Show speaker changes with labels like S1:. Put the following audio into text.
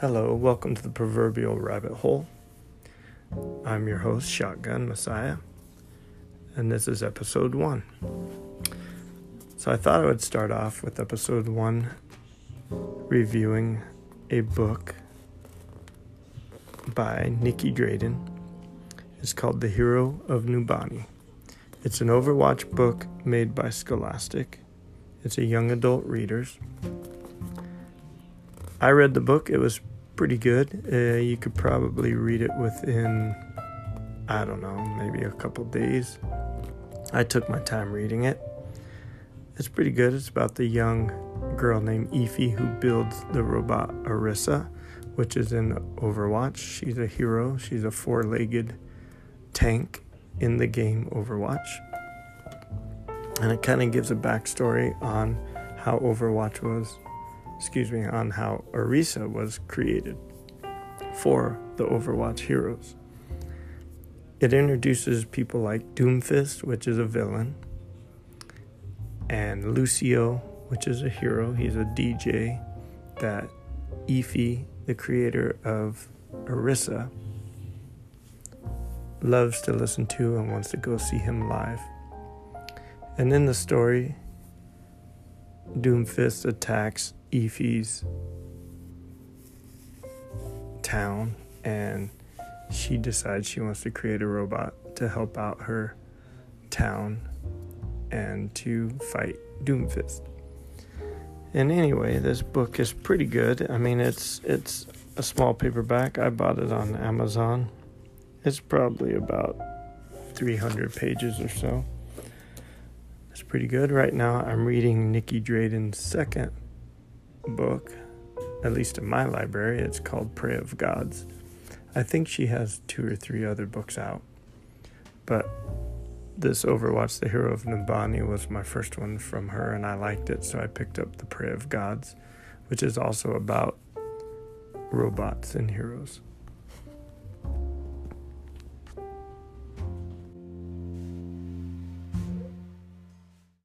S1: Hello, welcome to the proverbial rabbit hole. I'm your host, Shotgun Messiah, and this is episode one. So I thought I would start off with episode one reviewing a book by Nicky Drayden. It's called The Hero of Numbani. It's an Overwatch book made by Scholastic. It's a young adult readers. I read the book. It was pretty good. Uh, you could probably read it within, I don't know, maybe a couple days. I took my time reading it. It's pretty good. It's about the young girl named Efi who builds the robot Orisa, which is in Overwatch. She's a hero, she's a four legged tank in the game Overwatch. And it kind of gives a backstory on how Overwatch was excuse me, on how Orisa was created for the Overwatch heroes. It introduces people like Doomfist, which is a villain, and Lucio, which is a hero. He's a DJ that Efi, the creator of Orisa, loves to listen to and wants to go see him live. And in the story, Doomfist attacks Efi's town and she decides she wants to create a robot to help out her town and to fight Doomfist. And anyway, this book is pretty good. I mean, it's it's a small paperback. I bought it on Amazon. It's probably about 300 pages or so. It's pretty good. Right now, I'm reading Nicky Drayden's second book, at least in my library. It's called Prey of Gods. I think she has two or three other books out. But this Overwatch, The Hero of Numbani, was my first one from her, and I liked it, so I picked up The Prey of Gods, which is also about robots and heroes.